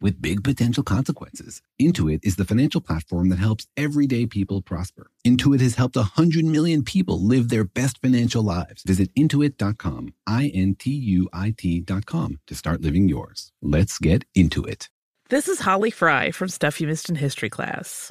with big potential consequences. Intuit is the financial platform that helps everyday people prosper. Intuit has helped 100 million people live their best financial lives. Visit intuit.com, I N T U I T.com to start living yours. Let's get into it. This is Holly Fry from Stuff You Missed in History class.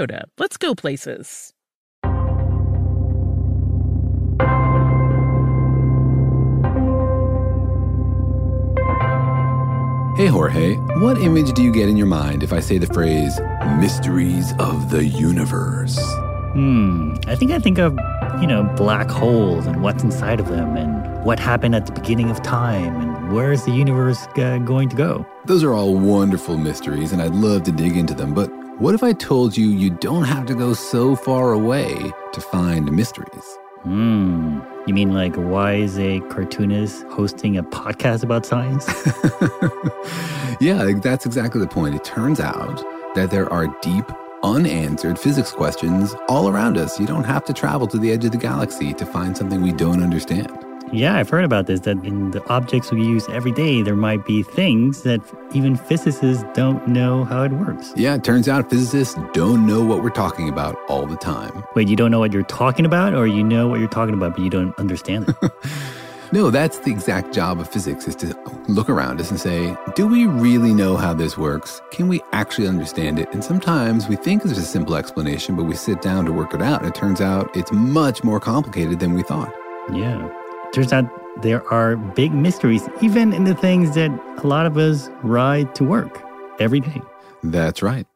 Toyota. Let's go places. Hey Jorge, what image do you get in your mind if I say the phrase mysteries of the universe? Hmm, I think I think of, you know, black holes and what's inside of them and what happened at the beginning of time and where is the universe uh, going to go? Those are all wonderful mysteries and I'd love to dig into them, but what if I told you you don't have to go so far away to find mysteries? Hmm. You mean like why is a cartoonist hosting a podcast about science? yeah, that's exactly the point. It turns out that there are deep, unanswered physics questions all around us. You don't have to travel to the edge of the galaxy to find something we don't understand. Yeah, I've heard about this that in the objects we use every day, there might be things that even physicists don't know how it works. Yeah, it turns out physicists don't know what we're talking about all the time. Wait, you don't know what you're talking about, or you know what you're talking about, but you don't understand it? no, that's the exact job of physics is to look around us and say, do we really know how this works? Can we actually understand it? And sometimes we think there's a simple explanation, but we sit down to work it out, and it turns out it's much more complicated than we thought. Yeah. Turns out there are big mysteries, even in the things that a lot of us ride to work every day. That's right.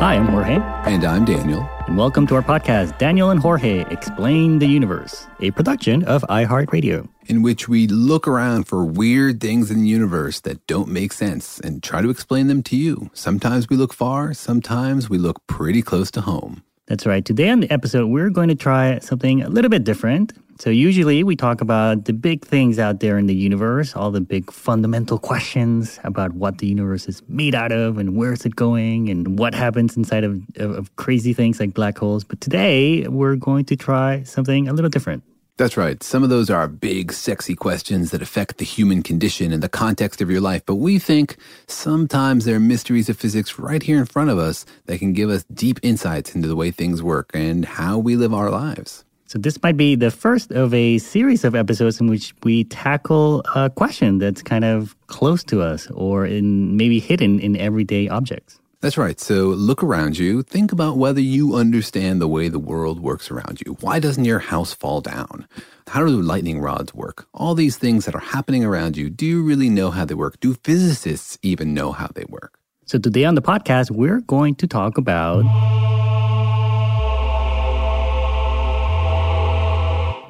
Hi, I'm Jorge. And I'm Daniel. Welcome to our podcast, Daniel and Jorge Explain the Universe, a production of iHeartRadio. In which we look around for weird things in the universe that don't make sense and try to explain them to you. Sometimes we look far, sometimes we look pretty close to home. That's right. Today on the episode, we're going to try something a little bit different. So, usually we talk about the big things out there in the universe, all the big fundamental questions about what the universe is made out of and where is it going and what happens inside of, of, of crazy things like black holes. But today, we're going to try something a little different. That's right. Some of those are big, sexy questions that affect the human condition and the context of your life. But we think sometimes there are mysteries of physics right here in front of us that can give us deep insights into the way things work and how we live our lives. So, this might be the first of a series of episodes in which we tackle a question that's kind of close to us or in maybe hidden in everyday objects. That's right. So look around you. Think about whether you understand the way the world works around you. Why doesn't your house fall down? How do lightning rods work? All these things that are happening around you, do you really know how they work? Do physicists even know how they work? So today on the podcast, we're going to talk about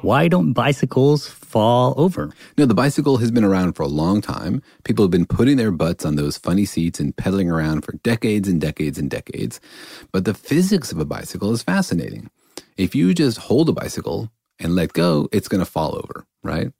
why don't bicycles fall over? No, the bicycle has been around for a long time. People have been putting their butts on those funny seats and pedaling around for decades and decades and decades. But the physics of a bicycle is fascinating. If you just hold a bicycle and let go, it's going to fall over, right?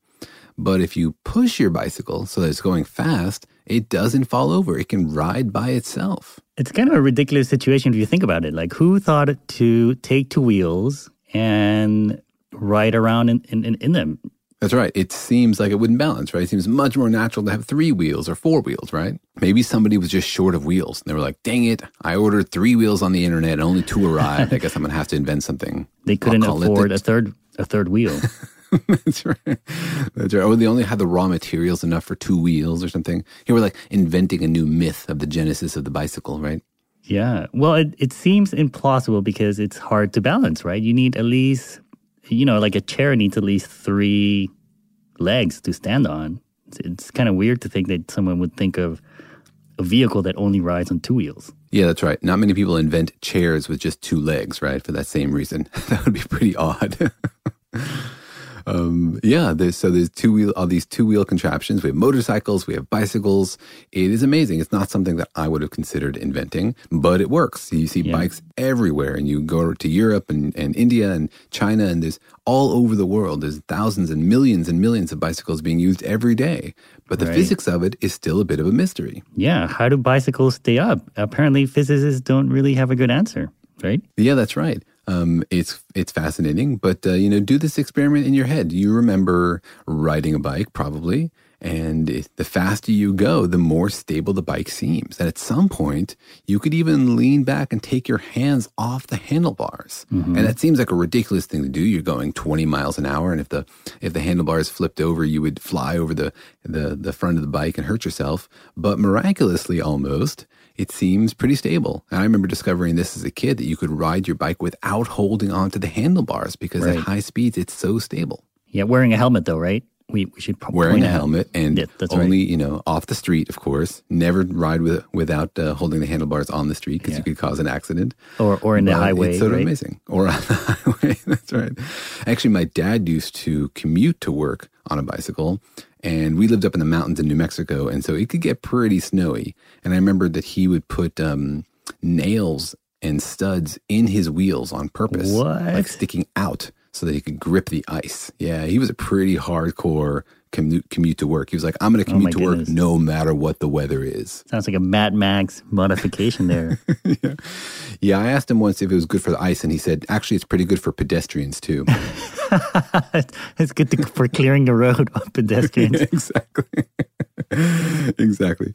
But if you push your bicycle so that it's going fast, it doesn't fall over. It can ride by itself. It's kind of a ridiculous situation if you think about it. Like, who thought to take two wheels and ride around in, in, in them? That's right. It seems like it wouldn't balance, right? It seems much more natural to have three wheels or four wheels, right? Maybe somebody was just short of wheels. And they were like, dang it, I ordered three wheels on the internet and only two arrived. I guess I'm going to have to invent something. They couldn't afford a third a third wheel. That's right. That's right. Or they only had the raw materials enough for two wheels or something. Here we're like inventing a new myth of the genesis of the bicycle, right? Yeah. Well, it, it seems implausible because it's hard to balance, right? You need at least, you know, like a chair needs at least three legs to stand on. It's, it's kind of weird to think that someone would think of a vehicle that only rides on two wheels. Yeah, that's right. Not many people invent chairs with just two legs, right? For that same reason. that would be pretty odd. Um, yeah, there's, so there's two wheel, all these two wheel contraptions. We have motorcycles, we have bicycles. It is amazing. It's not something that I would have considered inventing, but it works. You see yeah. bikes everywhere, and you go to Europe and, and India and China, and there's all over the world. There's thousands and millions and millions of bicycles being used every day. But the right. physics of it is still a bit of a mystery. Yeah, how do bicycles stay up? Apparently, physicists don't really have a good answer, right? Yeah, that's right. Um, it's it's fascinating, but uh, you know, do this experiment in your head. You remember riding a bike, probably, and it, the faster you go, the more stable the bike seems. And at some point, you could even lean back and take your hands off the handlebars. Mm-hmm. And that seems like a ridiculous thing to do. You're going 20 miles an hour, and if the if the handlebars flipped over, you would fly over the the the front of the bike and hurt yourself. But miraculously, almost it seems pretty stable. And I remember discovering this as a kid that you could ride your bike without holding onto the handlebars because right. at high speeds it's so stable. Yeah, wearing a helmet though, right? We, we should probably wearing a helmet and yeah, only right. you know off the street, of course. Never ride with without uh, holding the handlebars on the street because yeah. you could cause an accident. Or or in the highway, it's sort right? of amazing. Or on the highway, that's right. Actually, my dad used to commute to work on a bicycle, and we lived up in the mountains in New Mexico, and so it could get pretty snowy. And I remember that he would put um, nails and studs in his wheels on purpose, what? like sticking out, so that he could grip the ice. Yeah, he was a pretty hardcore commute, commute to work. He was like, "I'm going to commute oh to goodness. work no matter what the weather is." Sounds like a Mad Max modification there. yeah. yeah, I asked him once if it was good for the ice, and he said, "Actually, it's pretty good for pedestrians too." it's good to, for clearing the road of pedestrians. exactly. exactly.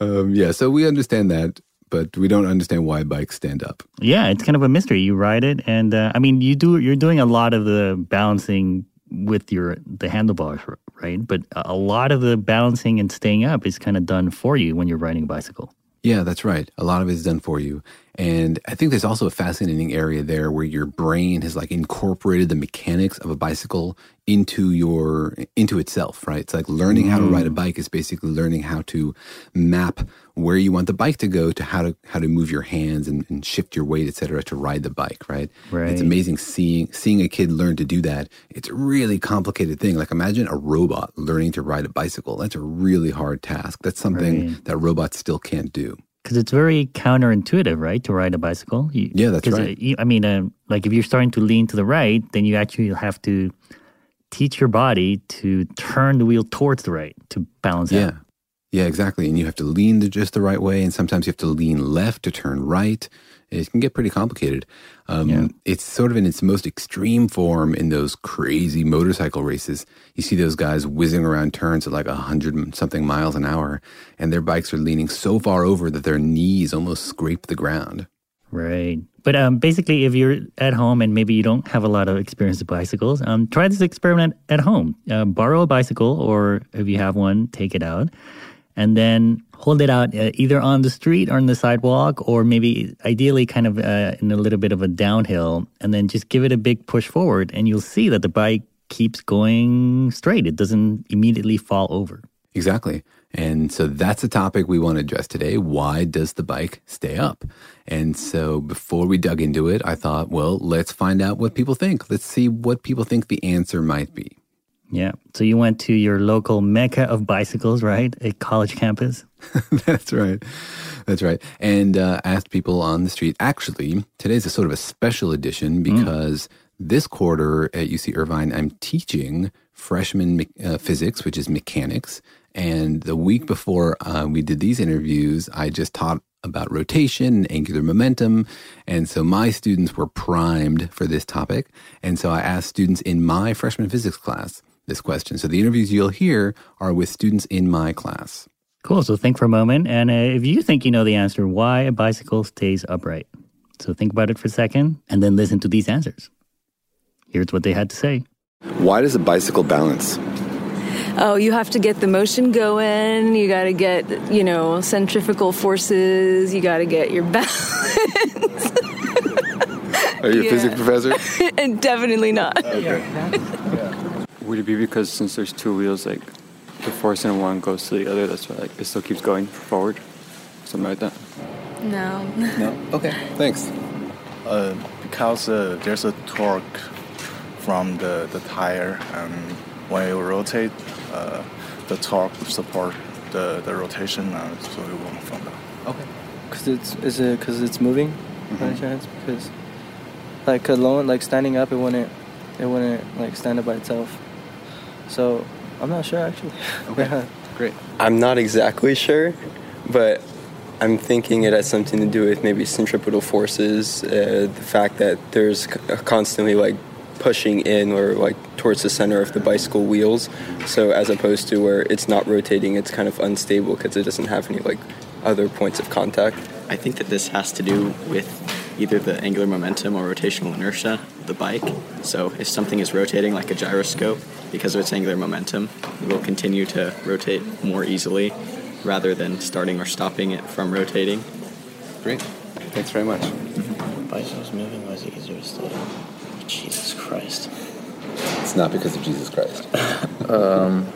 Um, yeah, so we understand that, but we don't understand why bikes stand up. Yeah, it's kind of a mystery. You ride it, and uh, I mean, you do. You're doing a lot of the balancing with your the handlebars, right? But a lot of the balancing and staying up is kind of done for you when you're riding a bicycle. Yeah, that's right. A lot of it is done for you. And I think there's also a fascinating area there where your brain has like incorporated the mechanics of a bicycle into your into itself, right? It's like learning mm. how to ride a mm. bike is basically learning how to map where you want the bike to go to how to how to move your hands and, and shift your weight, etc., to ride the bike, right? Right. It's amazing seeing seeing a kid learn to do that. It's a really complicated thing. Like imagine a robot learning to ride a bicycle. That's a really hard task. That's something right. that robots still can't do because it's very counterintuitive, right, to ride a bicycle. You, yeah, that's right. I mean, uh, like if you're starting to lean to the right, then you actually have to teach your body to turn the wheel towards the right to balance yeah. out. Yeah, exactly. And you have to lean the, just the right way, and sometimes you have to lean left to turn right. It can get pretty complicated. Um, yeah. It's sort of in its most extreme form in those crazy motorcycle races. You see those guys whizzing around turns at like a hundred something miles an hour, and their bikes are leaning so far over that their knees almost scrape the ground. Right. But um, basically, if you're at home and maybe you don't have a lot of experience with bicycles, um, try this experiment at home. Uh, borrow a bicycle, or if you have one, take it out, and then hold it out uh, either on the street or on the sidewalk, or maybe ideally kind of uh, in a little bit of a downhill, and then just give it a big push forward, and you'll see that the bike keeps going straight. It doesn't immediately fall over. Exactly. And so that's the topic we want to address today. Why does the bike stay up? And so before we dug into it, I thought, well, let's find out what people think. Let's see what people think the answer might be. Yeah. So you went to your local mecca of bicycles, right? A college campus? That's right. That's right. And uh, asked people on the street. Actually, today's a sort of a special edition mm. because mm. this quarter at UC Irvine, I'm teaching freshman uh, physics, which is mechanics. And the week before uh, we did these interviews, I just taught about rotation and angular momentum. And so my students were primed for this topic. And so I asked students in my freshman physics class this question. So the interviews you'll hear are with students in my class. Cool. So think for a moment. And uh, if you think you know the answer, why a bicycle stays upright. So think about it for a second and then listen to these answers. Here's what they had to say. Why does a bicycle balance? oh, you have to get the motion going. You got to get, you know, centrifugal forces. You got to get your balance. Are you a Yeah. physics professor? and definitely not. Would it be because since there's two wheels, like the force in one goes to the other, that's why like it still keeps going forward, something like that? No. no. Okay. Thanks. Uh, because uh, there's a torque from the, the tire, and when you rotate, uh, the torque support the, the rotation, uh, so it won't fall down. Okay. Cause it's is it because it's moving by chance? Because like alone, like standing up, it wouldn't it wouldn't like stand up by itself. So I'm not sure actually. Okay. Great. I'm not exactly sure, but I'm thinking it has something to do with maybe centripetal forces, uh, the fact that there's c- uh, constantly like pushing in or like towards the center of the bicycle wheels. So as opposed to where it's not rotating, it's kind of unstable because it doesn't have any like other points of contact. I think that this has to do with either the angular momentum or rotational inertia of the bike. So if something is rotating like a gyroscope, because of its angular momentum, it will continue to rotate more easily rather than starting or stopping it from rotating. Great. Thanks very much. The bicycle's moving, why is it easier to stay? Jesus Christ. It's not because of Jesus Christ. Um,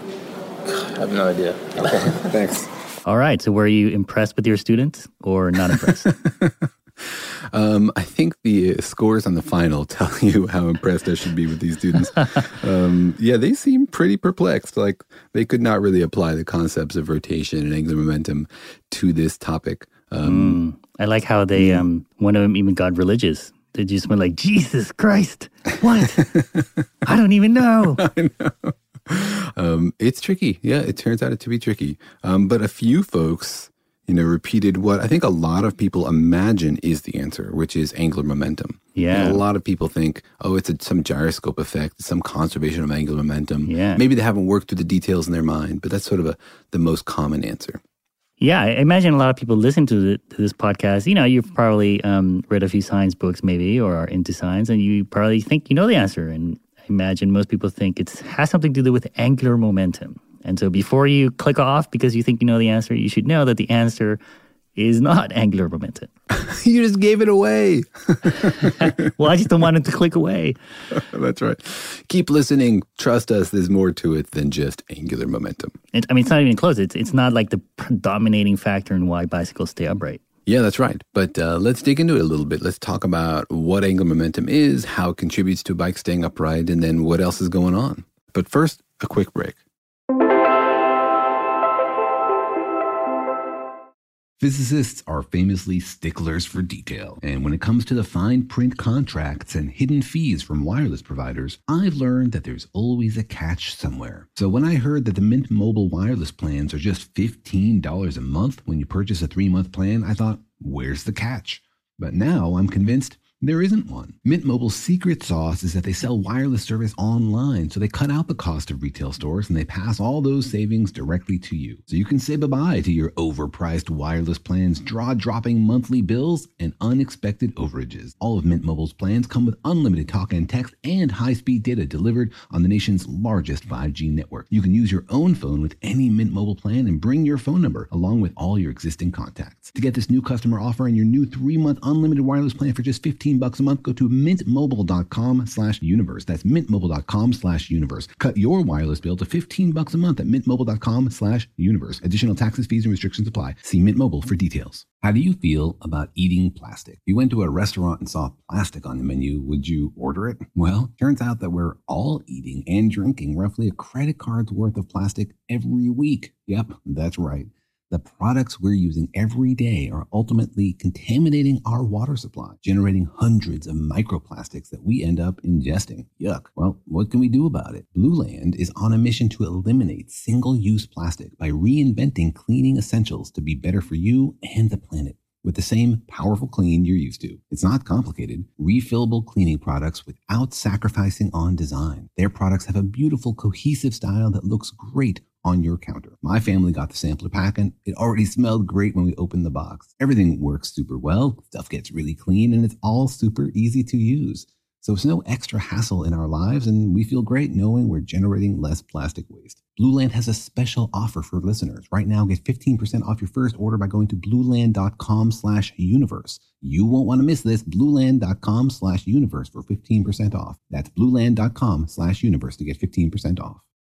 I have no idea. Okay. Thanks. All right. So were you impressed with your students or not impressed? Um, I think the scores on the final tell you how impressed I should be with these students. Um, yeah, they seem pretty perplexed. Like they could not really apply the concepts of rotation and angular momentum to this topic. Um, I like how they, um, one of them even got religious. They just went like, Jesus Christ, what? I don't even know. um, it's tricky. Yeah, it turns out it to be tricky. Um, but a few folks, you know, repeated what I think a lot of people imagine is the answer, which is angular momentum. Yeah. And a lot of people think, oh, it's a, some gyroscope effect, some conservation of angular momentum. Yeah. Maybe they haven't worked through the details in their mind, but that's sort of a, the most common answer. Yeah, I imagine a lot of people listen to, the, to this podcast. You know, you've probably um, read a few science books, maybe, or are into science, and you probably think you know the answer. And I imagine most people think it has something to do with angular momentum. And so, before you click off because you think you know the answer, you should know that the answer is not angular momentum. you just gave it away. well, I just don't want it to click away. That's right. Keep listening. Trust us. There's more to it than just angular momentum. It, I mean, it's not even close. It's it's not like the predominating factor in why bicycles stay upright. Yeah, that's right. But uh, let's dig into it a little bit. Let's talk about what angular momentum is, how it contributes to a bike staying upright, and then what else is going on. But first, a quick break. Physicists are famously sticklers for detail, and when it comes to the fine print contracts and hidden fees from wireless providers, I've learned that there's always a catch somewhere. So when I heard that the Mint Mobile wireless plans are just $15 a month when you purchase a three month plan, I thought, where's the catch? But now I'm convinced there isn't one. Mint Mobile's secret sauce is that they sell wireless service online, so they cut out the cost of retail stores and they pass all those savings directly to you. So you can say bye-bye to your overpriced wireless plans, jaw-dropping monthly bills, and unexpected overages. All of Mint Mobile's plans come with unlimited talk and text and high-speed data delivered on the nation's largest 5G network. You can use your own phone with any Mint Mobile plan and bring your phone number along with all your existing contacts. To get this new customer offer and your new three-month unlimited wireless plan for just 15 bucks a month, go to mintmobile.com slash universe. That's mintmobile.com slash universe. Cut your wireless bill to 15 bucks a month at mintmobile.com slash universe. Additional taxes, fees, and restrictions apply. See Mint Mobile for details. How do you feel about eating plastic? If you went to a restaurant and saw plastic on the menu, would you order it? Well, turns out that we're all eating and drinking roughly a credit card's worth of plastic every week. Yep, that's right. The products we're using every day are ultimately contaminating our water supply, generating hundreds of microplastics that we end up ingesting. Yuck. Well, what can we do about it? Blueland is on a mission to eliminate single use plastic by reinventing cleaning essentials to be better for you and the planet with the same powerful clean you're used to. It's not complicated. Refillable cleaning products without sacrificing on design. Their products have a beautiful, cohesive style that looks great on your counter. My family got the sampler pack and it already smelled great when we opened the box. Everything works super well, stuff gets really clean, and it's all super easy to use. So it's no extra hassle in our lives, and we feel great knowing we're generating less plastic waste. Blueland has a special offer for listeners. Right now, get 15% off your first order by going to blueland.com slash universe. You won't want to miss this. Blueland.com slash universe for 15% off. That's blueland.com slash universe to get 15% off.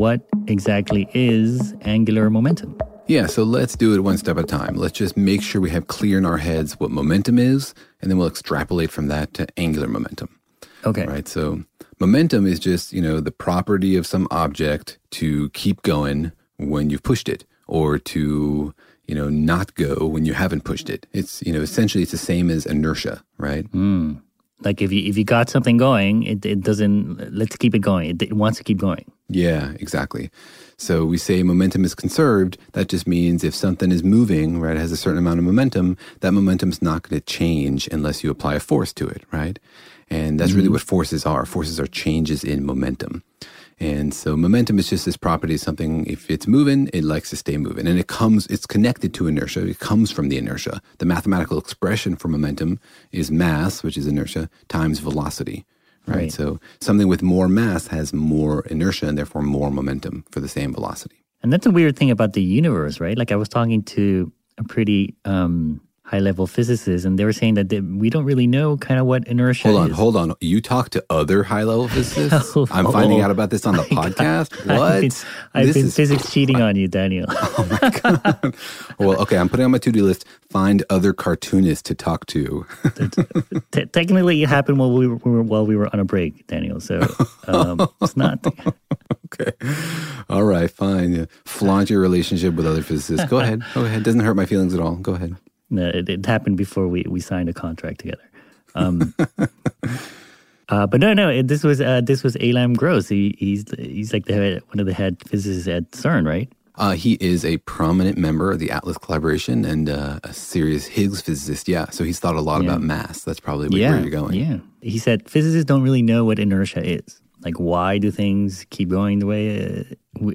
What exactly is angular momentum? Yeah, so let's do it one step at a time. Let's just make sure we have clear in our heads what momentum is, and then we'll extrapolate from that to angular momentum. Okay. Right. So momentum is just, you know, the property of some object to keep going when you've pushed it or to, you know, not go when you haven't pushed it. It's, you know, essentially it's the same as inertia, right? Mm. Like if you if you got something going, it, it doesn't let's keep it going. It, it wants to keep going. Yeah, exactly. So we say momentum is conserved. That just means if something is moving, right, has a certain amount of momentum, that momentum is not going to change unless you apply a force to it, right? And that's really Mm-hmm. what forces are. Forces are changes in momentum. And so momentum is just this property of something, if it's moving, it likes to stay moving. And it comes, it's connected to inertia. It comes from the inertia. The mathematical expression for momentum is mass, which is inertia, times velocity. Right? Right. So something with more mass has more inertia and therefore more momentum for the same velocity. And that's a weird thing about the universe, right? Like I was talking to a pretty um, high level physicist, and they were saying that they, we don't really know kind of what inertia Hold on, is. hold on. You talk to other high level physicists? Oh, I'm finding out about this on the podcast. What? I've been, I've been physics cheating on you, Daniel. Oh my God. well, okay, I'm putting on my to do list. Find other cartoonists to talk to. Te- technically, it happened while we were while we were on a break, Daniel. So um, it's not. okay. All right, fine. Yeah. Flaunt your relationship with other physicists. Go ahead. Go ahead. Doesn't hurt my feelings at all. Go ahead. No, it, it happened before we, we signed a contract together. Um, uh, but no, no, it, this was uh, this was Eilam Gross. He, he's he's like the head, one of the head physicists at CERN, right? Uh, he is a prominent member of the Atlas Collaboration and uh, a serious Higgs physicist. Yeah, so he's thought a lot Yeah. about mass. That's probably where, yeah, where you're going. Yeah, he said physicists don't really know what inertia is. Like, why do things keep going the way uh,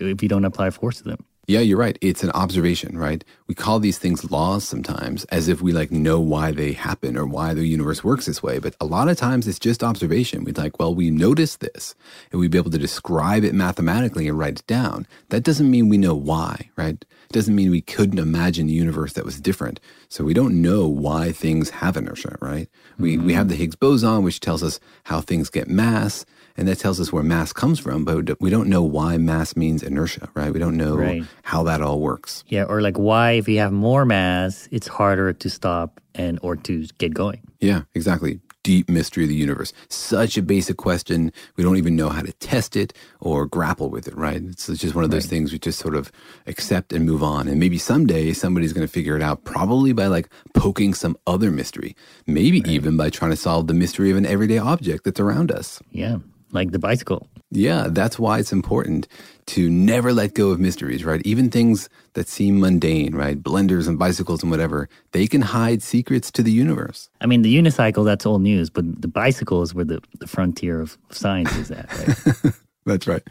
if you don't apply force to them? Yeah, you're right. It's an observation, right? We call these things laws sometimes as if we like know why they happen or why the universe works this way. But a lot of times it's just observation. We'd like, well, we notice this and we'd be able to describe it mathematically and write it down. That doesn't mean we know why, right? It doesn't mean we couldn't imagine a universe that was different. So we don't know why things have inertia, right? We, we have the Higgs boson, which tells us how things get mass. And that tells us where mass comes from, but we don't know why mass means inertia, right? We don't know Right. how that all works. Yeah, or like why if you have more mass, it's harder to stop and or to get going. Yeah, exactly. Deep mystery of the universe. Such a basic question. We don't even know how to test it or grapple with it, right? It's just one of those things we just sort of accept and move on. And maybe someday somebody's going to figure it out, probably by like poking some other mystery. Maybe even by trying to solve the mystery of an everyday object that's around us. Yeah. Like the bicycle. Yeah, that's why it's important to never let go of mysteries, right? Even things that seem mundane, right? Blenders and bicycles and whatever, they can hide secrets to the universe. I mean, the unicycle, that's old news, but the bicycle is where the, the frontier of science is at, right? That's right.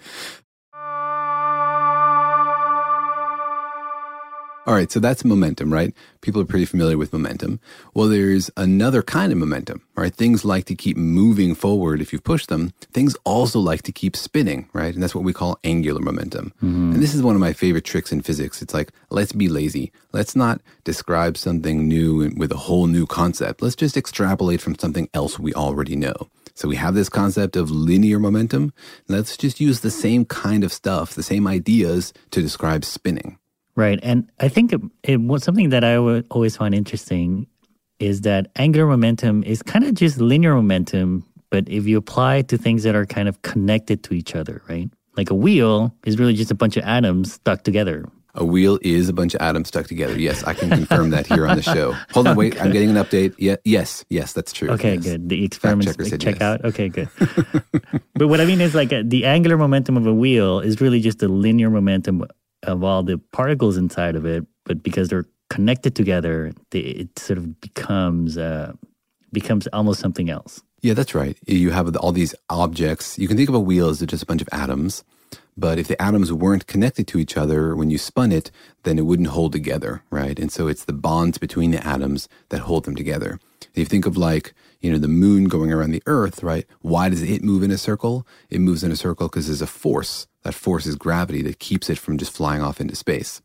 All right, so that's momentum, right? People are pretty familiar with momentum. Well, there's another kind of momentum, right? Things like to keep moving forward if you push them. Things also like to keep spinning, right? And that's what we call angular momentum. Mm-hmm. And this is one of my favorite tricks in physics. It's like, let's be lazy. Let's not describe something new with a whole new concept. Let's just extrapolate from something else we already know. So we have this concept of linear momentum. Let's just use the same kind of stuff, the same ideas to describe spinning. Right. And I think it, it something that I would always find interesting is that angular momentum is kind of just linear momentum, but if you apply it to things that are kind of connected to each other, right? Like a wheel is really just a bunch of atoms stuck together. A wheel is a bunch of atoms stuck together. Yes, I can confirm that here on the show. Hold on, wait. I'm getting an update. Yeah, yes, yes, that's true. Okay, Yes. good. The experiments said check yes. out. Okay, good. but what I mean is like uh, the angular momentum of a wheel is really just the linear momentum of all the particles inside of it, but because they're connected together, they, it sort of becomes uh, becomes almost something else. Yeah, that's right. You have all these objects. You can think of a wheel as just a bunch of atoms, but if the atoms weren't connected to each other when you spun it, then it wouldn't hold together, right? And so it's the bonds between the atoms that hold them together. If you think of like, you know, the moon going around the earth, right? Why does it move in a circle? It moves in a circle because there's a force. That force is gravity that keeps it from just flying off into space.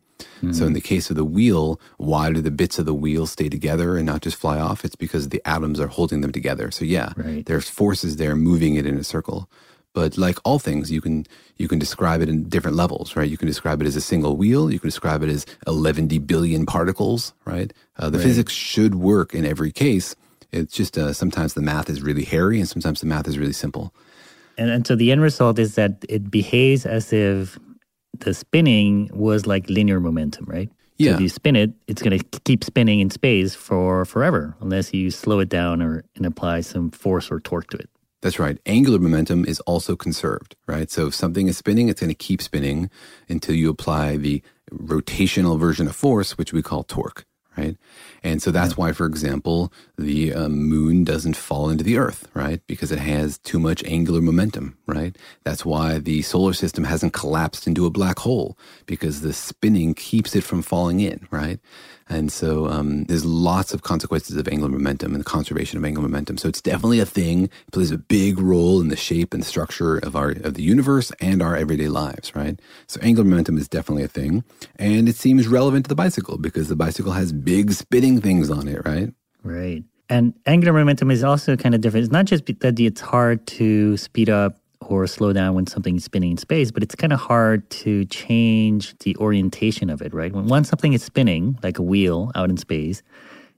So in the case of the wheel, why do the bits of the wheel stay together and not just fly off? It's because the atoms are holding them together. So yeah, Right. there's forces there moving it in a circle. But like all things, you can you can describe it in different levels, right? You can describe it as a single wheel. You can describe it as 11 billion particles, right? Uh, the Right. physics should work in every case. It's just uh, sometimes the math is really hairy, and sometimes the math is really simple. And, and so the end result is that it behaves as if the spinning was like linear momentum, right? So Yeah. if you spin it, it's going to keep spinning in space for forever unless you slow it down or and apply some force or torque to it. That's right. Angular momentum is also conserved, right? So if something is spinning, it's going to keep spinning until you apply the rotational version of force, which we call torque, right? And so that's why, for example, the uh, moon doesn't fall into the earth, right? Because it has too much angular momentum, right? That's why the solar system hasn't collapsed into a black hole because the spinning keeps it from falling in, right? And so um, there's lots of consequences of angular momentum and the conservation of angular momentum. So it's definitely a thing. It plays a big role in the shape and structure of our of the universe and our everyday lives, right? So angular momentum is definitely a thing, and it seems relevant to the bicycle because the bicycle has big spinning things on it, right? Right. And angular momentum is also kind of different. It's not just that it's hard to speed up or slow down when something is spinning in space, but it's kind of hard to change the orientation of it, right? When once something is spinning, like a wheel out in space,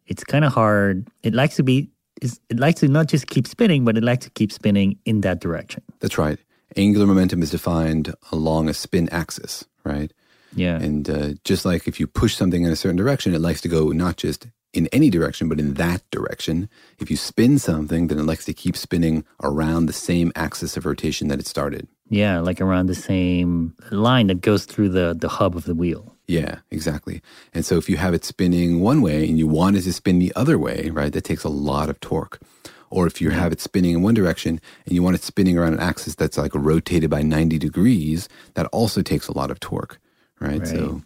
it's kind of hard. It likes to be, it likes to not just keep spinning, but it likes to keep spinning in that direction. That's right. Angular momentum is defined along a spin axis, right? Yeah. And uh, just like if you push something in a certain direction, it likes to go not just in any direction, but in that direction. If you spin something, then it likes to keep spinning around the same axis of rotation that it started. Yeah, like around the same line that goes through the, the hub of the wheel. Yeah, exactly. And so if you have it spinning one way and you want it to spin the other way, right, that takes a lot of torque. Or if you have it spinning in one direction and you want it spinning around an axis that's like rotated by 90 degrees, that also takes a lot of torque, right? Right. So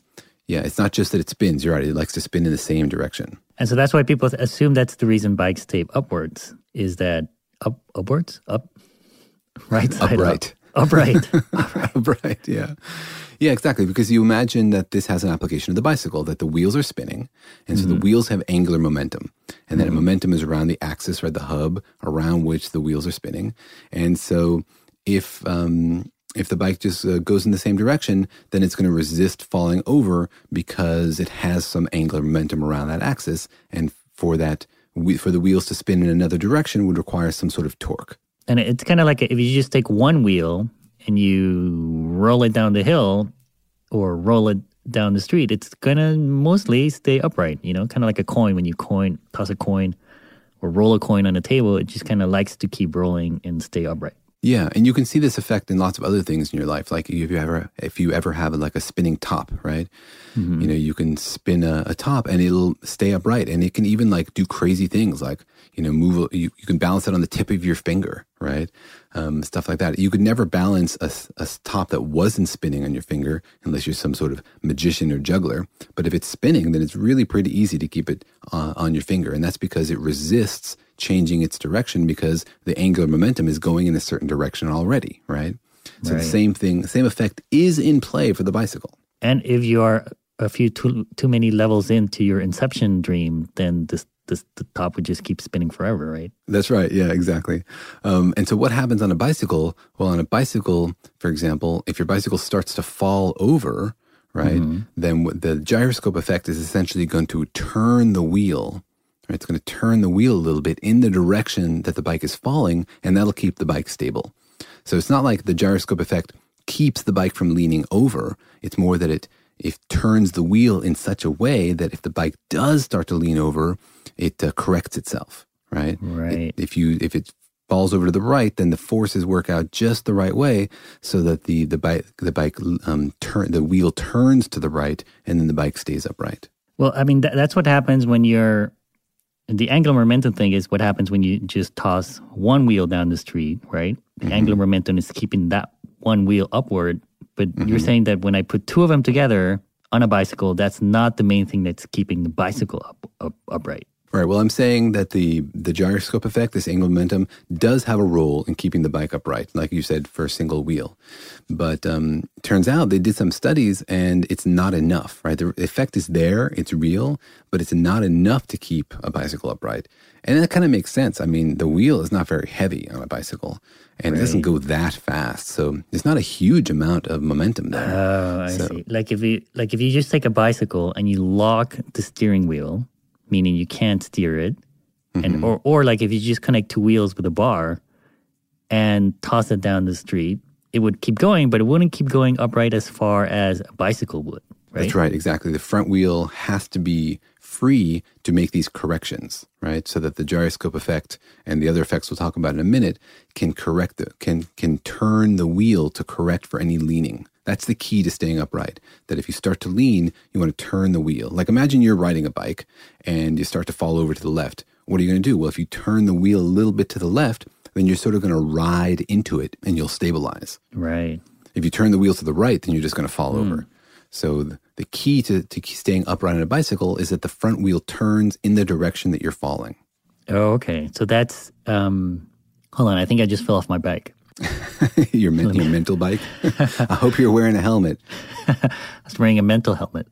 yeah, it's not just that it spins, you're right, it likes to spin in the same direction. And so that's why people assume that's the reason bikes tape upwards is that up upwards up right side Upright. up. upright Upright, yeah. Yeah, exactly. Because you imagine that this has an application of the bicycle, that the wheels are spinning. And so the wheels have angular momentum. And that momentum is around the axis or the hub around which the wheels are spinning. And so if, um, if the bike just uh, goes in the same direction, then it's going to resist falling over because it has some angular momentum around that axis. And for that, for the wheels to spin in another direction would require some sort of torque. and it's kind of like if you just take one wheel and you roll it down the hill or roll it down the street it's gonna mostly stay upright you know kind of like a coin when you coin toss a coin or roll a coin on a table it just kind of likes to keep rolling and stay upright Yeah, and you can see this effect in lots of other things in your life. Like if you ever, if you ever have like a spinning top, right? Mm-hmm. You know, you can spin a, a top and it'll stay upright, and it can even like do crazy things, like you know, move. You, you can balance it on the tip of your finger, right? Um, stuff like that. You could never balance a, a top that wasn't spinning on your finger unless you're some sort of magician or juggler. But if it's spinning, then it's really pretty easy to keep it uh, on your finger, and that's because it resists changing its direction because the angular momentum is going in a certain direction already, right? So Right. the same thing, same effect is in play for the bicycle. And if you are a few too too many levels into your inception dream, then this this the top would just keep spinning forever, right? That's right. Yeah, exactly. Um, and so, what happens on a bicycle? Well, on a bicycle, for example, if your bicycle starts to fall over, right, then the gyroscope effect is essentially going to turn the wheel. Right, it's going to turn the wheel a little bit in the direction that the bike is falling, and that'll keep the bike stable. So it's not like the gyroscope effect keeps the bike from leaning over. It's more that it it turns the wheel in such a way that if the bike does start to lean over, it uh, corrects itself. Right. Right. It- if you if it falls over to the right, then the forces work out just the right way, so that the the bike the bike um turn the wheel turns to the right, and then the bike stays upright. Well, I mean, tha- that's what happens when you're. The angular momentum thing is what happens when you just toss one wheel down the street, right? The mm-hmm. angular momentum is keeping that one wheel upward. But you're mm-hmm. saying that when I put two of them together on a bicycle, that's not the main thing that's keeping the bicycle up, up upright. All right. Well, I'm saying that the the gyroscope effect, this angular momentum, does have a role in keeping the bike upright, like you said, for a single wheel. But um, turns out they did some studies, and it's not enough. Right. The effect is there, it's real, but it's not enough to keep a bicycle upright. And that kind of makes sense. I mean, the wheel is not very heavy on a bicycle, and it doesn't go that fast, so there's not a huge amount of momentum there. Oh, I So- see. Like if you like if you just take a bicycle and you lock the steering wheel, meaning you can't steer it, and mm-hmm. or or like if you just connect two wheels with a bar and toss it down the street, it would keep going, but it wouldn't keep going upright as far as a bicycle would. Right? That's right, exactly. The front wheel has to be free to make these corrections, right? So that the gyroscope effect and the other effects we'll talk about in a minute can correct the can can turn the wheel to correct for any leaning. That's the key to staying upright. That if you start to lean, you want to turn the wheel. Like imagine you're riding a bike and you start to fall over to the left. What are you going to do? Well, if you turn the wheel a little bit to the left, then you're sort of going to ride into it and you'll stabilize. Right. If you turn the wheel to the right, then you're just going to fall over. So the key to, to staying upright on a bicycle is that the front wheel turns in the direction that you're falling. Oh, okay. So that's um hold on, I think I just fell off my bike. your, men- your mental bike. I hope you're wearing a helmet. I was wearing a mental helmet.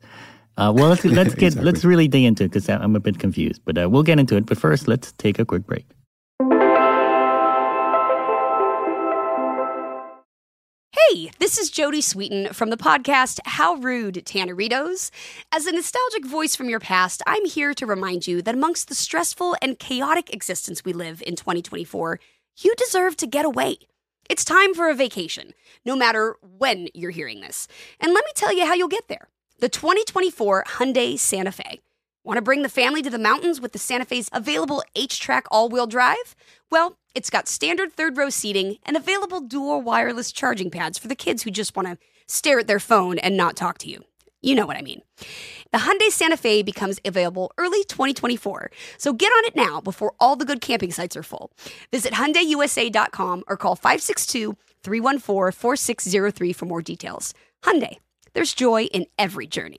Uh, well, let's let's get Exactly. let's really dig into it because I'm a bit confused. But uh, we'll get into it. But first, let's take a quick break. Hey, this is Jodie Sweetin from the podcast How Rude Tanneritos. As a nostalgic voice from your past, I'm here to remind you that amongst the stressful and chaotic existence we live in 2024, you deserve to get away. It's time for a vacation, no matter when you're hearing this. And let me tell you how you'll get there. The 2024 Hyundai Santa Fe. Want to bring the family to the mountains with the Santa Fe's available HTRAC all wheel drive? Well, it's got standard third row seating and available dual wireless charging pads for the kids who just want to stare at their phone and not talk to you. You know what I mean. The Hyundai Santa Fe becomes available early 2024, so get on it now before all the good camping sites are full. Visit HyundaiUSA.com or call 562-314-4603 for more details. Hyundai, there's joy in every journey.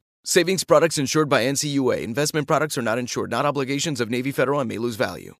Savings products insured by NCUA. Investment products are not insured, not obligations of Navy Federal and may lose value.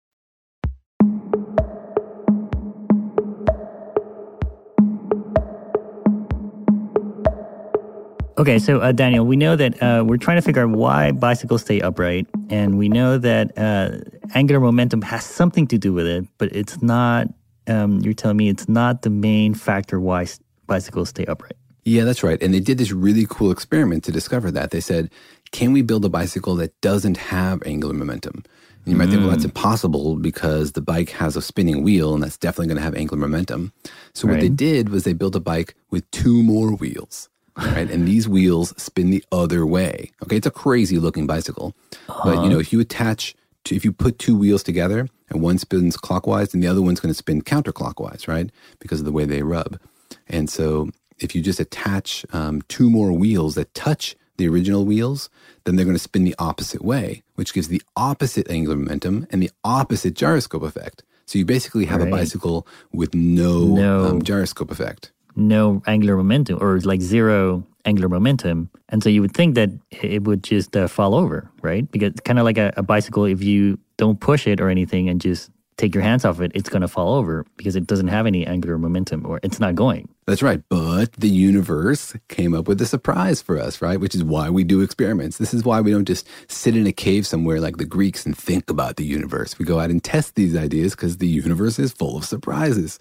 Okay, so uh, Daniel, we know that uh, we're trying to figure out why bicycles stay upright, and we know that uh, angular momentum has something to do with it, but it's not. Um, you're telling me it's not the main factor why bicycles stay upright. Yeah, that's right. And they did this really cool experiment to discover that. They said, can we build a bicycle that doesn't have angular momentum? And you might think, well, that's hmm. impossible because the bike has a spinning wheel and that's definitely going to have angular momentum. So what they did was they built a bike with two more wheels, right? and these wheels spin the other way. Okay, it's a crazy looking bicycle. But you uh-huh. know, if you attach to, if you put two wheels together and one spins clockwise and the other one's going to spin counterclockwise, right? Because of the way they rub. And so if you just attach um, two more wheels that touch the original wheels, then they're going to spin the opposite way, which gives the opposite angular momentum and the opposite gyroscope effect. So you basically have a bicycle with no, No. Um, gyroscope effect. No angular momentum, or like zero angular momentum, and so you would think that it would just uh, fall over, right? Because kind of like a, a bicycle, if you don't push it or anything and just take your hands off it, it's going to fall over because it doesn't have any angular momentum, or it's not going. That's right. But the universe came up with a surprise for us, right? Which is why we do experiments. This is why we don't just sit in a cave somewhere like the Greeks and think about the universe. We go out and test these ideas because the universe is full of surprises.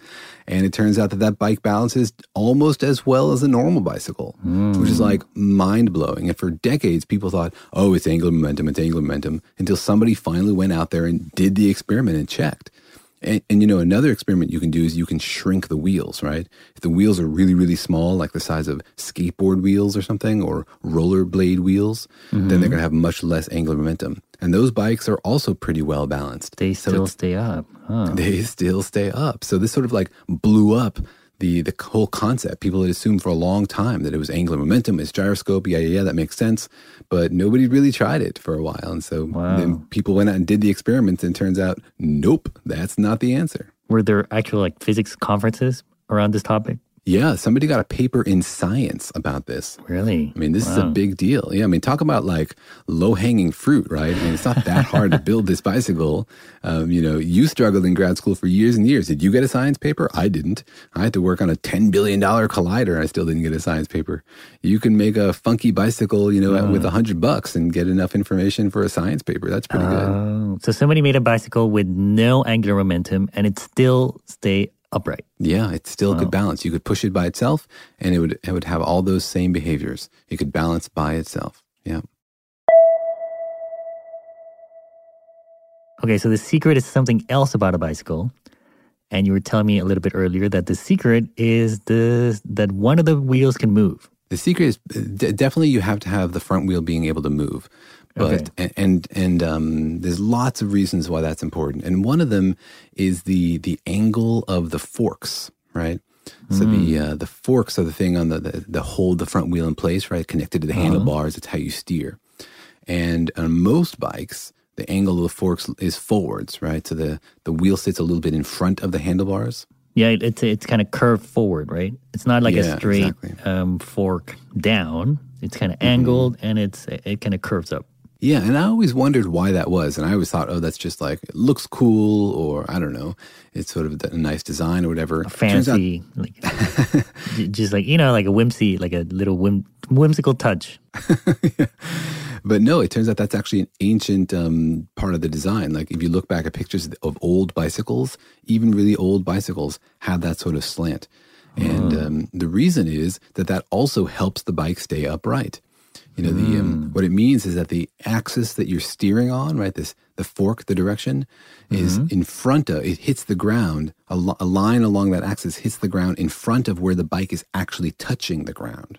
And it turns out that that bike balances almost as well as a normal bicycle, which is hmm. like mind blowing. And for decades, people thought, oh, it's angular momentum, it's angular momentum, until somebody finally went out there and did the experiment and checked. And, and you know, another experiment you can do is you can shrink the wheels, right? If the wheels are really, really small, like the size of skateboard wheels or something, or rollerblade wheels, then they're mm-hmm. going to have much less angular momentum. And those bikes are also pretty well balanced. They So still stay up. Huh. They still stay up. So this sort of like blew up the the whole concept. People had assumed for a long time that it was angular momentum, it's gyroscope. Yeah, yeah, yeah, that makes sense. But nobody really tried it for a while, and so then people went out and did the experiments, and it turns out, nope, that's not the answer. Were there actual like physics conferences around this topic? Yeah, somebody got a paper in Science about this. Really? I mean, this is a big deal. Yeah, I mean, talk about like low hanging fruit, right? I mean, it's not that hard to build this bicycle. Um, you know, you struggled in grad school for years and years. Did you get a science paper? I didn't. I had to work on a $10 billion collider. I still didn't get a science paper. You can make a funky bicycle, you know, Mm. with a hundred bucks and get enough information for a science paper. That's pretty good. Oh, so somebody made a bicycle with no angular momentum and it still stay upright. Yeah, it's still good balance. You could push it by itself and it would, it would have all those same behaviors. It could balance by itself. Yeah. Okay, so the secret is something else about a bicycle. And you were telling me a little bit earlier that the secret is the that one of the wheels can move. The secret is uh, d- definitely you have to have the front wheel being able to move. But and and, and um, there's lots of reasons why that's important. And one of them is the the angle of the forks, right? So the uh, the forks are the thing on the, the the hold the front wheel in place, right? Connected to the Uh-huh. handlebars. It's how you steer. And on most bikes, the angle of the forks is forwards, right? So the the wheel sits a little bit in front of the handlebars. Yeah, it's it's kind of curved forward, right? It's not like Yeah, a straight exactly. um, fork down. It's kind of Mm-hmm. angled and it's it kind of curves up. Yeah, and I always wondered why that was, and I always thought, oh, that's just like it looks cool, or I don't know, it's sort of a nice design or whatever. Turns out- Fancy, like just like you know, like a whimsy, like a little whim, whimsical touch. but no, it turns out that's actually an ancient um, part of the design. Like if you look back at pictures of old bicycles, even really old bicycles have that sort of slant, and um, the reason is that that also helps the bike stay upright. You know, the um, what it means is that the axis that you're steering on, right? This the fork, the direction, is in front of. It hits the ground. A, li- a line along that axis hits the ground in front of where the bike is actually touching the ground.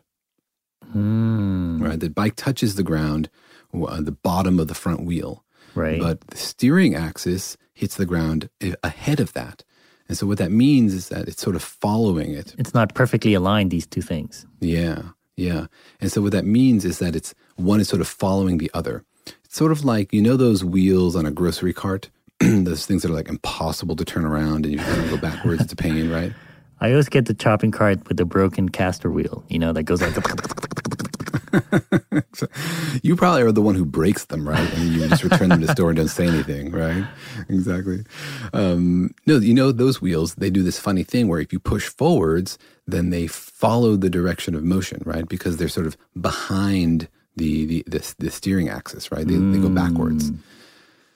Right, the bike touches the ground, uh, the bottom of the front wheel. Right. but the steering axis hits the ground ahead of that. And so what that means is that it's sort of following it. It's not perfectly aligned. These two things. Yeah, yeah. And so what that means is that it's one is sort of following the other. It's sort of like you know those wheels on a grocery cart, those things that are like impossible to turn around and you kind of go backwards. It's a pain, right? I always get the chopping cart with the broken caster wheel, you know, that goes like. you probably are the one who breaks them, right? And you just return them to the store and don't say anything, right? Exactly. Um, no, you know, those wheels, they do this funny thing where if you push forwards, then they follow the direction of motion, right? Because they're sort of behind the the, the, the steering axis, right? They, mm. they go backwards.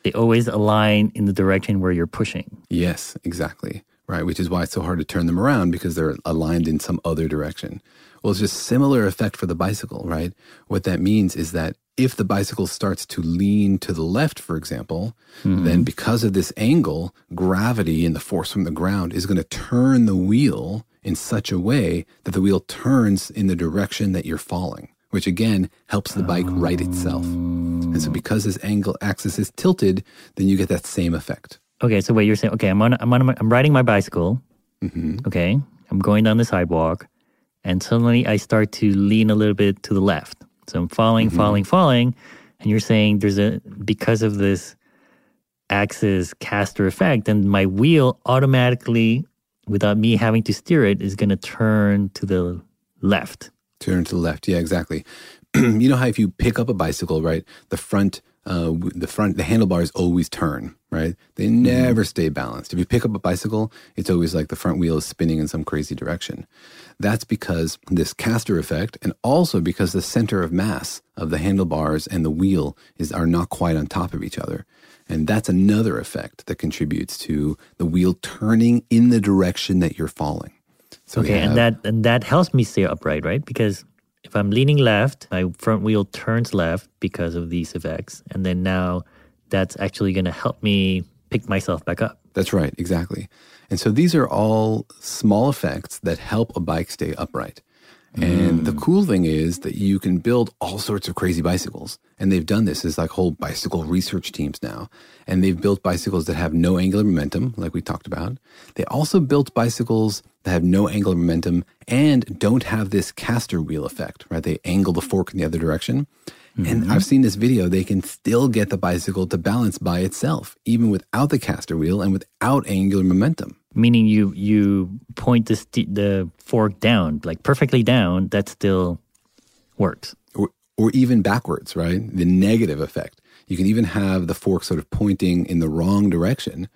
They always align in the direction where you're pushing. Yes, exactly. Right, which is why it's so hard to turn them around because they're aligned in some other direction. Well, it's just similar effect for the bicycle, right? What that means is that if the bicycle starts to lean to the left, for example, mm-hmm. then because of this angle, gravity and the force from the ground is going to turn the wheel in such a way that the wheel turns in the direction that you're falling, which again helps the bike right itself. And so because this angle axis is tilted, then you get that same effect. Okay, so wait, you're saying okay, I'm on, I'm on, I'm riding my bicycle. Mm-hmm. Okay, I'm going down the sidewalk and suddenly I start to lean a little bit to the left. So I'm falling, mm-hmm. falling, falling, and you're saying there's a because of this axis caster effect, and my wheel automatically, without me having to steer it, is going to turn to the left. Turn to the left, yeah, exactly. you know how if you pick up a bicycle, right, the front uh, the front, the handlebars always turn, right? They mm-hmm. never mm. stay balanced. If you pick up a bicycle, it's always like the front wheel is spinning in some crazy direction. That's because this caster effect, and also because the center of mass of the handlebars and the wheel is are not quite on top of each other. And that's another effect that contributes to the wheel turning in the direction that you're falling. So okay, have, and that and that helps me stay upright, right? Because if I'm leaning left, my front wheel turns left because of these effects. And then now that's actually going to help me pick myself back up. That's right, exactly. And so these are all small effects that help a bike stay upright. And mm. the cool thing is that you can build all sorts of crazy bicycles. And they've done this as like whole bicycle research teams now. And they've built bicycles that have no angular momentum, like we talked about. They also built bicycles that have no angular momentum and don't have this caster wheel effect, right? They angle the fork in the other direction. Mm-hmm. And I've seen this video, they can still get the bicycle to balance by itself, even without the caster wheel and without angular momentum. Meaning you you point the, st- the fork down, like perfectly down, that still works. Or, or even backwards, right? The negative effect. You can even have the fork sort of pointing in the wrong direction,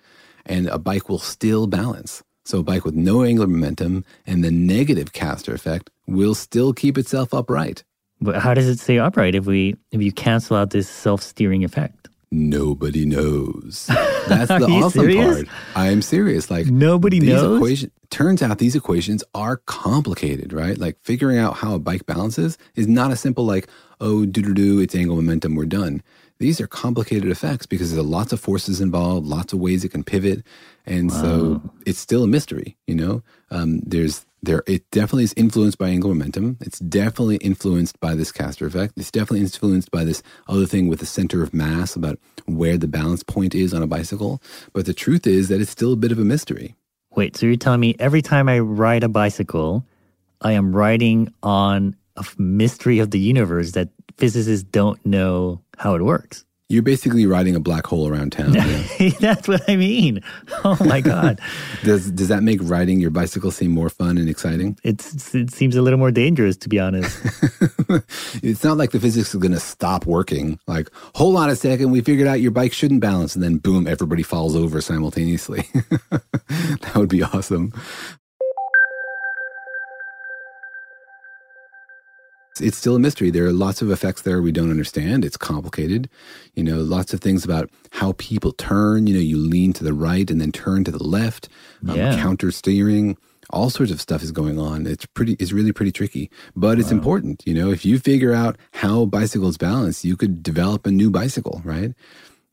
and a bike will still balance. So a bike with no angular momentum and the negative caster effect will still keep itself upright. But how does it stay upright if we if you cancel out this self-steering effect? Nobody knows. That's the awesome serious? part. I am serious. Like nobody knows. Equation, turns out these equations are complicated, right? Like figuring out how a bike balances is not a simple like, oh, do do do, it's angle momentum, we're done. These are complicated effects because there's lots of forces involved, lots of ways it can pivot, and wow. so it's still a mystery. You know, um, there's there it definitely is influenced by angular momentum. It's definitely influenced by this caster effect. It's definitely influenced by this other thing with the center of mass about where the balance point is on a bicycle. But the truth is that it's still a bit of a mystery. Wait, so you're telling me every time I ride a bicycle, I am riding on a mystery of the universe that physicists don't know how it works. You're basically riding a black hole around town. Yeah. That's what I mean. Oh my god! does does that make riding your bicycle seem more fun and exciting? It's it seems a little more dangerous, to be honest. it's not like the physics is going to stop working. Like, hold on a second, we figured out your bike shouldn't balance, and then boom, everybody falls over simultaneously. that would be awesome. It's still a mystery. There are lots of effects there we don't understand. It's complicated. You know, lots of things about how people turn. You know, you lean to the right and then turn to the left. Um, yeah. Counter steering. All sorts of stuff is going on. It's pretty. It's really pretty tricky, but it's important. You know, if you figure out how bicycles balance, you could develop a new bicycle. Right?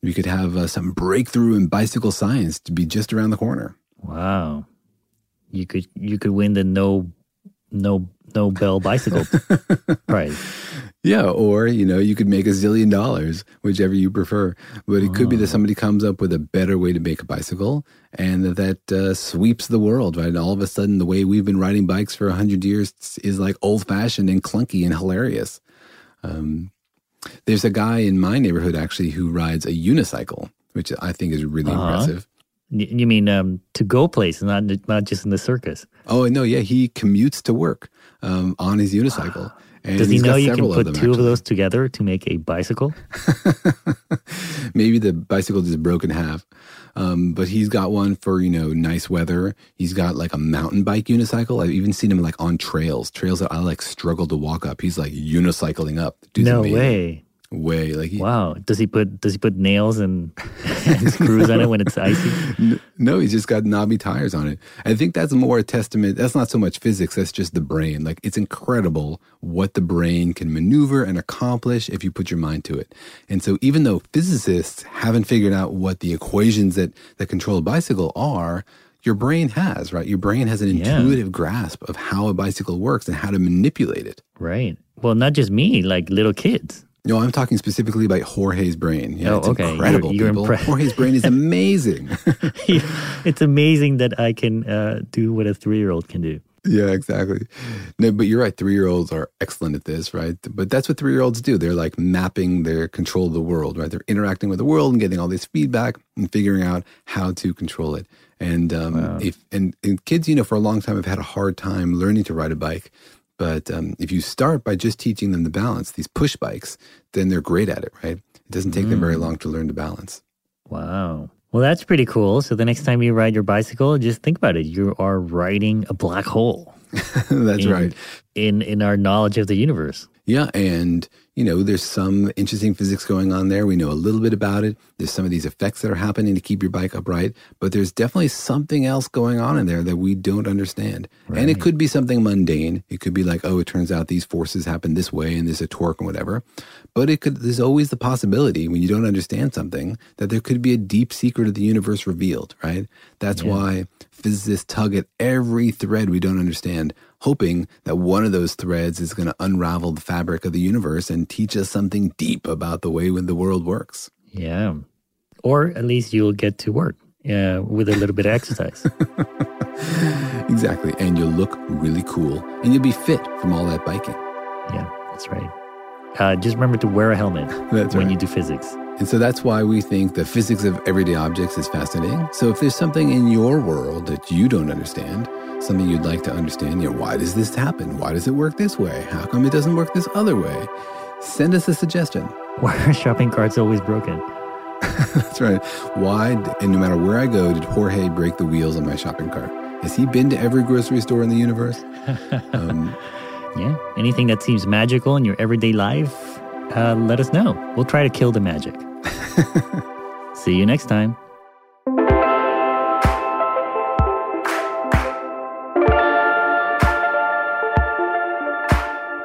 We could have uh, some breakthrough in bicycle science to be just around the corner. Wow. You could you could win the no no Nobel bicycle prize. Yeah, or you know, you could make a zillion dollars, whichever you prefer. But it could be that oh. somebody comes up with a better way to make a bicycle, and that, that uh, sweeps the world. Right, and all of a sudden, the way we've been riding bikes for a hundred years is like old fashioned and clunky and hilarious. Um, there's a guy in my neighborhood actually who rides a unicycle, which I think is really uh-huh. impressive. You mean um, to go places, not not just in the circus. Oh no, yeah, he commutes to work um, on his unicycle. And Does he know you can several of put them, two of those together to make a bicycle? Maybe the bicycle just broke in half. Um, but he's got one for, you know, nice weather. He's got like a mountain bike unicycle. I've even seen him like on trails, trails that I like struggle to walk up. He's like unicycling up. Dude's no amazing. way. Way. Like he, Wow. Does he put does he put nails and, and screws on it when it's icy? No, he's just got knobby tires on it. I think that's more a testament. That's not so much physics, that's just the brain. Like, it's incredible what the brain can maneuver and accomplish if you put your mind to it. And so, even though physicists haven't figured out what the equations that, that control a bicycle are, your brain has, right? Your brain has an Yeah. intuitive grasp of how a bicycle works and how to manipulate it. Right. Well, not just me, like little kids. No, I'm talking specifically about Jorge's brain. Yeah, Oh, it's okay. You're- incredible, you're people. impre- Jorge's brain is amazing. it's amazing that I can uh, do what a three year old can do. Yeah, exactly. No, but you're right. Three year olds are excellent at this, right? But that's what three year olds do. They're like mapping their control of the world, right? They're interacting with the world and getting all this feedback and figuring out how to control it. And um, if and, and kids, you know, for a long time have had a hard time learning to ride a bike. But um, if you start by just teaching them the balance, these push bikes, then they're great at it, right? It doesn't take them very Mm. long to learn to balance. Wow. Well, that's pretty cool. So the next time you ride your bicycle, just think about it. You are riding a black hole. That's in- right. In in our knowledge of the universe. Yeah, and you know, there's some interesting physics going on there. We know a little bit about it. There's some of these effects that are happening to keep your bike upright, but there's definitely something else going on in there that we don't understand. And it could be something mundane. It could be like, oh, it turns out these forces happen this way and there's a torque and whatever. But it could there's always the possibility when you don't understand something that there could be a deep secret of the universe revealed, right? That's Yeah. why physicists tug at every thread we don't understand, hoping that one of those threads is going to unravel the fabric of the universe and teach us something deep about the way the world works. Yeah. Or at least you'll get to work uh, with a little bit of exercise. Exactly. And you'll look really cool and you'll be fit from all that biking. Yeah, that's right. Uh, just remember to wear a helmet when right. you do physics. And so that's why we think the physics of everyday objects is fascinating. So if there's something in your world that you don't understand, something you'd like to understand, you know, why does this happen? Why does it work this way? How come it doesn't work this other way? Send us a suggestion. Why are shopping carts always broken? That's right. Why, and no matter where I go, did Jorge break the wheels on my shopping cart? Has he been to every grocery store in the universe? Um, Yeah. Anything that seems magical in your everyday life, uh, let us know. We'll try to kill the magic. See you next time.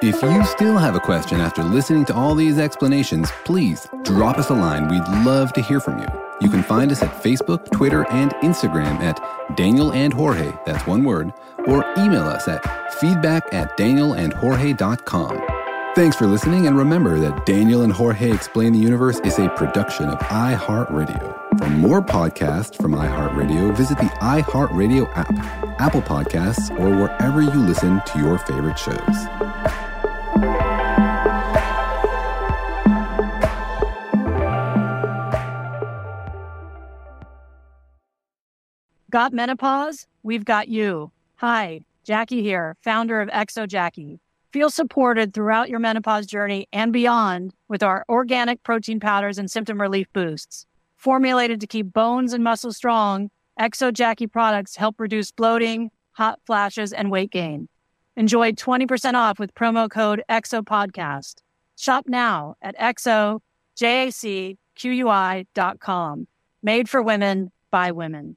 If you still have a question after listening to all these explanations, please drop us a line. We'd love to hear from you. You can find us at Facebook, Twitter, and Instagram at Daniel and Jorge, that's one word, or email us at feedback at danielandjorge.com. Thanks for listening, and remember that Daniel and Jorge Explain the Universe is a production of iHeartRadio. For more podcasts from iHeartRadio, visit the iHeartRadio app, Apple Podcasts, or wherever you listen to your favorite shows. Got menopause? We've got you. Hi, Jackie here, founder of Exo Jackie. Feel supported throughout your menopause journey and beyond with our organic protein powders and symptom relief boosts. Formulated to keep bones and muscles strong, Exo Jackie products help reduce bloating, hot flashes, and weight gain. Enjoy 20% off with promo code EXOPODCAST. Shop now at exojacqui.com. Made for women by women.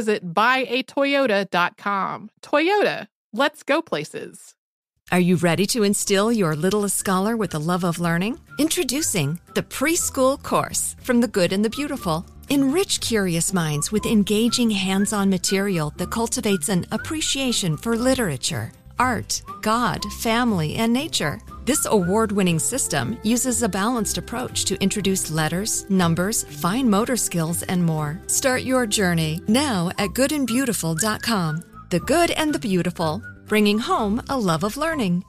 visit buyatoyota.com. Toyota, let's go places. Are you ready to instill your littlest scholar with the love of learning? Introducing the Preschool Course from the Good and the Beautiful. Enrich curious minds with engaging hands on material that cultivates an appreciation for literature, art, God, family, and nature. This award winning system uses a balanced approach to introduce letters, numbers, fine motor skills, and more. Start your journey now at goodandbeautiful.com. The Good and the Beautiful, bringing home a love of learning.